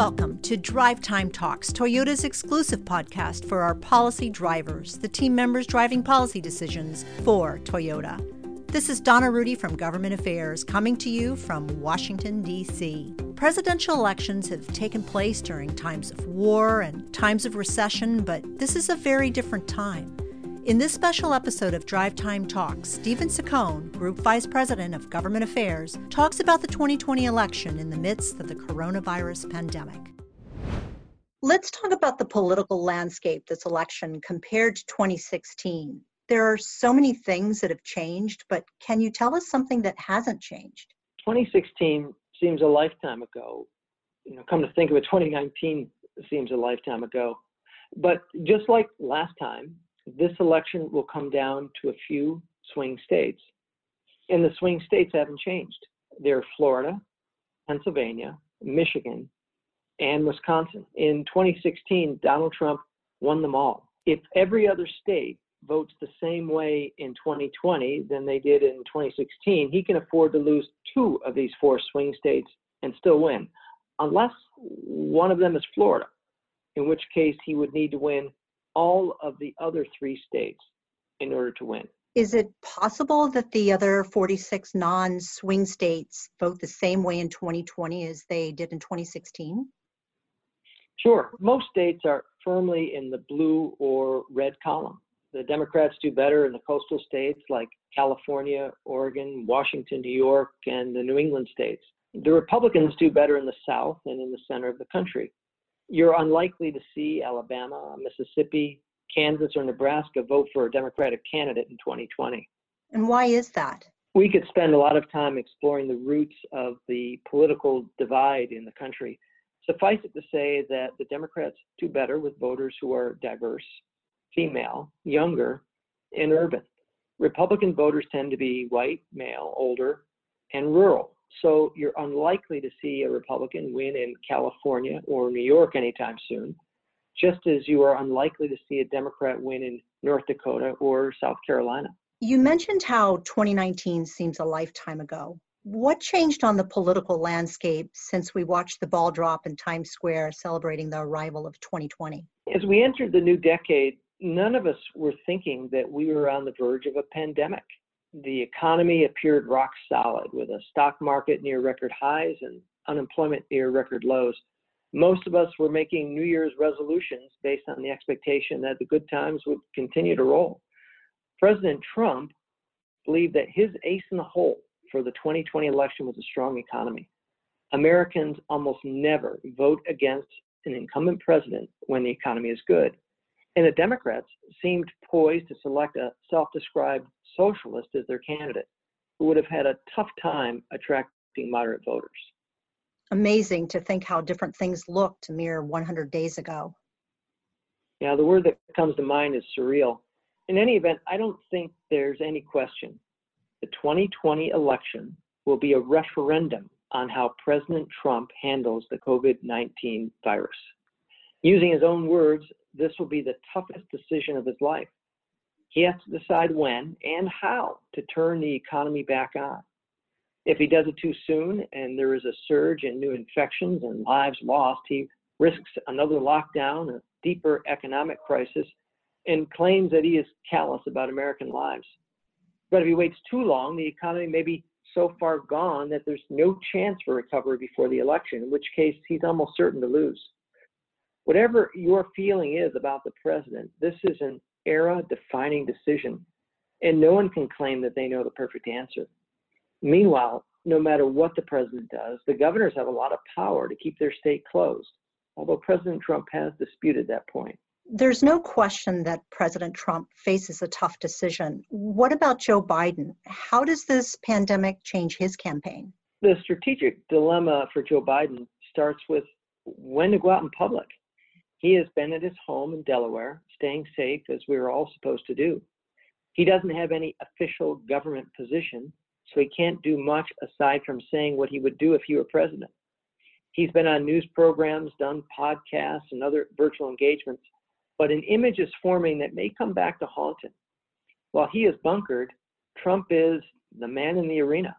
Welcome to Drive Time Talks, Toyota's exclusive podcast for our policy drivers, the team members driving policy decisions for Toyota. This is Donna Rudy from Government Affairs coming to you from Washington, D.C. Presidential elections have taken place during times of war and times of recession, but this is a very different time. In this special episode of Drive Time Talks, Stephen Ciccone, Group Vice President of Government Affairs, talks about the 2020 election in the midst of the coronavirus pandemic. Let's talk about the political landscape this election compared to 2016. There are so many things that have changed, but can you tell us something that hasn't changed? 2016 seems a lifetime ago. You know, come to think of it, 2019 seems a lifetime ago. But just like last time, this election will come down to a few swing states. And the swing states haven't changed. They're Florida, Pennsylvania, Michigan, and Wisconsin. In 2016, Donald Trump won them all. If every other state votes the same way in 2020 than they did in 2016, he can afford to lose two of these four swing states and still win, unless one of them is Florida, in which case he would need to win all of the other three states in order to win. Is it possible that the other 46 non swing states vote the same way in 2020 as they did in 2016? Sure. Most states are firmly in the blue or red column. The Democrats do better in the coastal states like California, Oregon, Washington, New York, and the New England states. The Republicans do better in the South and in the center of the country you're unlikely to see Alabama, Mississippi, Kansas, or Nebraska vote for a Democratic candidate in 2020. And why is that? We could spend a lot of time exploring the roots of the political divide in the country. Suffice it to say that the Democrats do better with voters who are diverse, female, younger, and urban. Republican voters tend to be white, male, older, and rural. So you're unlikely to see a Republican win in California or New York anytime soon, just as you are unlikely to see a Democrat win in North Dakota or South Carolina. You mentioned how 2019 seems a lifetime ago. What changed on the political landscape since we watched the ball drop in Times Square celebrating the arrival of 2020? As we entered the new decade, none of us were thinking that we were on the verge of a pandemic the economy appeared rock solid with a stock market near record highs and unemployment near record lows. Most of us were making New Year's resolutions based on the expectation that the good times would continue to roll. President Trump believed that his ace in the hole for the 2020 election was a strong economy. Americans almost never vote against an incumbent president when the economy is good. And the Democrats seemed poised to select a self described socialist as their candidate, who would have had a tough time attracting moderate voters. Amazing to think how different things looked a mere 100 days ago. Yeah, the word that comes to mind is surreal. In any event, I don't think there's any question. The 2020 election will be a referendum on how President Trump handles the COVID 19 virus. Using his own words, this will be the toughest decision of his life. He has to decide when and how to turn the economy back on. If he does it too soon and there is a surge in new infections and lives lost, he risks another lockdown, a deeper economic crisis, and claims that he is callous about American lives. But if he waits too long, the economy may be so far gone that there's no chance for recovery before the election, in which case he's almost certain to lose. Whatever your feeling is about the president, this is an era defining decision, and no one can claim that they know the perfect answer. Meanwhile, no matter what the president does, the governors have a lot of power to keep their state closed, although President Trump has disputed that point. There's no question that President Trump faces a tough decision. What about Joe Biden? How does this pandemic change his campaign? The strategic dilemma for Joe Biden starts with when to go out in public. He has been at his home in Delaware, staying safe as we are all supposed to do. He doesn't have any official government position, so he can't do much aside from saying what he would do if he were president. He's been on news programs, done podcasts, and other virtual engagements, but an image is forming that may come back to haunt him. While he is bunkered, Trump is the man in the arena.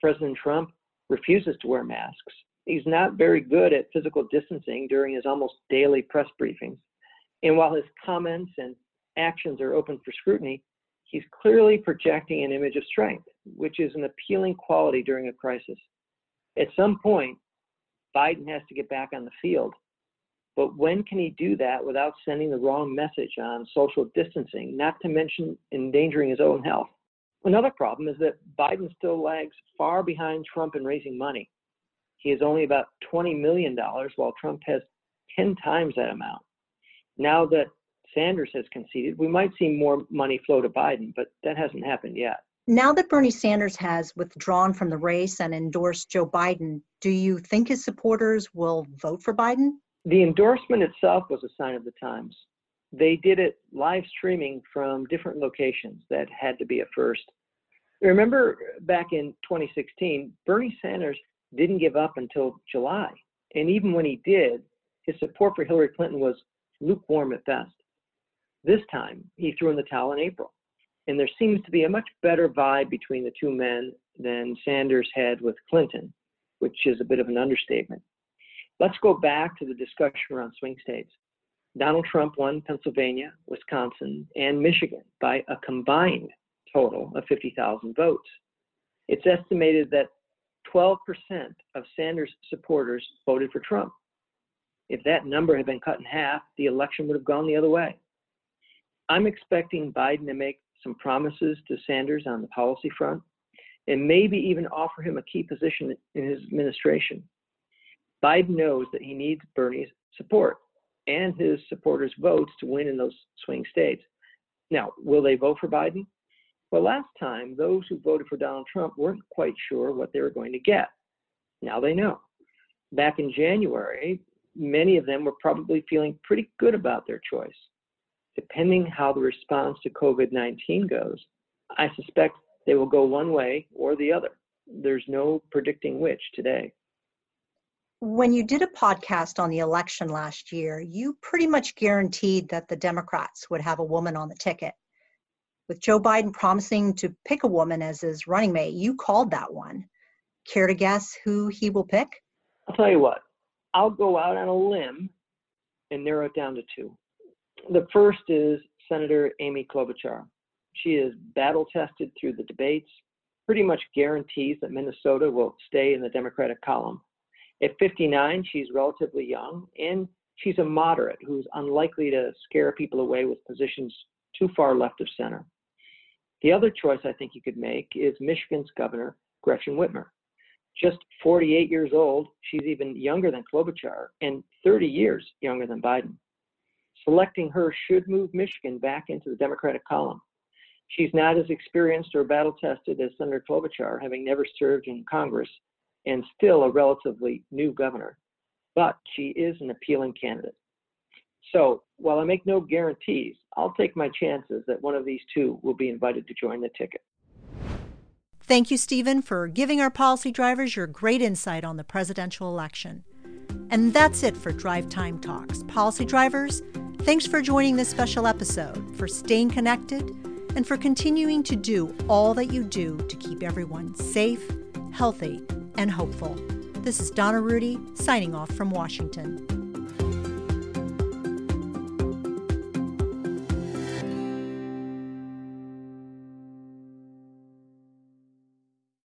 President Trump refuses to wear masks, He's not very good at physical distancing during his almost daily press briefings. And while his comments and actions are open for scrutiny, he's clearly projecting an image of strength, which is an appealing quality during a crisis. At some point, Biden has to get back on the field. But when can he do that without sending the wrong message on social distancing, not to mention endangering his own health? Another problem is that Biden still lags far behind Trump in raising money. He has only about $20 million, while Trump has 10 times that amount. Now that Sanders has conceded, we might see more money flow to Biden, but that hasn't happened yet. Now that Bernie Sanders has withdrawn from the race and endorsed Joe Biden, do you think his supporters will vote for Biden? The endorsement itself was a sign of the times. They did it live streaming from different locations. That had to be a first. Remember back in 2016, Bernie Sanders didn't give up until July. And even when he did, his support for Hillary Clinton was lukewarm at best. This time, he threw in the towel in April. And there seems to be a much better vibe between the two men than Sanders had with Clinton, which is a bit of an understatement. Let's go back to the discussion around swing states. Donald Trump won Pennsylvania, Wisconsin, and Michigan by a combined total of 50,000 votes. It's estimated that 12% of Sanders supporters voted for Trump. If that number had been cut in half, the election would have gone the other way. I'm expecting Biden to make some promises to Sanders on the policy front and maybe even offer him a key position in his administration. Biden knows that he needs Bernie's support and his supporters' votes to win in those swing states. Now, will they vote for Biden? Well, last time, those who voted for Donald Trump weren't quite sure what they were going to get. Now they know. Back in January, many of them were probably feeling pretty good about their choice. Depending how the response to COVID 19 goes, I suspect they will go one way or the other. There's no predicting which today. When you did a podcast on the election last year, you pretty much guaranteed that the Democrats would have a woman on the ticket with Joe Biden promising to pick a woman as his running mate, you called that one. Care to guess who he will pick? I'll tell you what, I'll go out on a limb and narrow it down to two. The first is Senator Amy Klobuchar. She is battle tested through the debates, pretty much guarantees that Minnesota will stay in the Democratic column. At 59, she's relatively young, and she's a moderate who's unlikely to scare people away with positions too far left of center. The other choice I think you could make is Michigan's Governor Gretchen Whitmer. Just 48 years old, she's even younger than Klobuchar and 30 years younger than Biden. Selecting her should move Michigan back into the Democratic column. She's not as experienced or battle tested as Senator Klobuchar, having never served in Congress and still a relatively new governor, but she is an appealing candidate. So while I make no guarantees, I'll take my chances that one of these two will be invited to join the ticket. Thank you, Stephen, for giving our policy drivers your great insight on the presidential election. And that's it for Drive Time Talks. Policy drivers, thanks for joining this special episode, for staying connected, and for continuing to do all that you do to keep everyone safe, healthy, and hopeful. This is Donna Rudy signing off from Washington.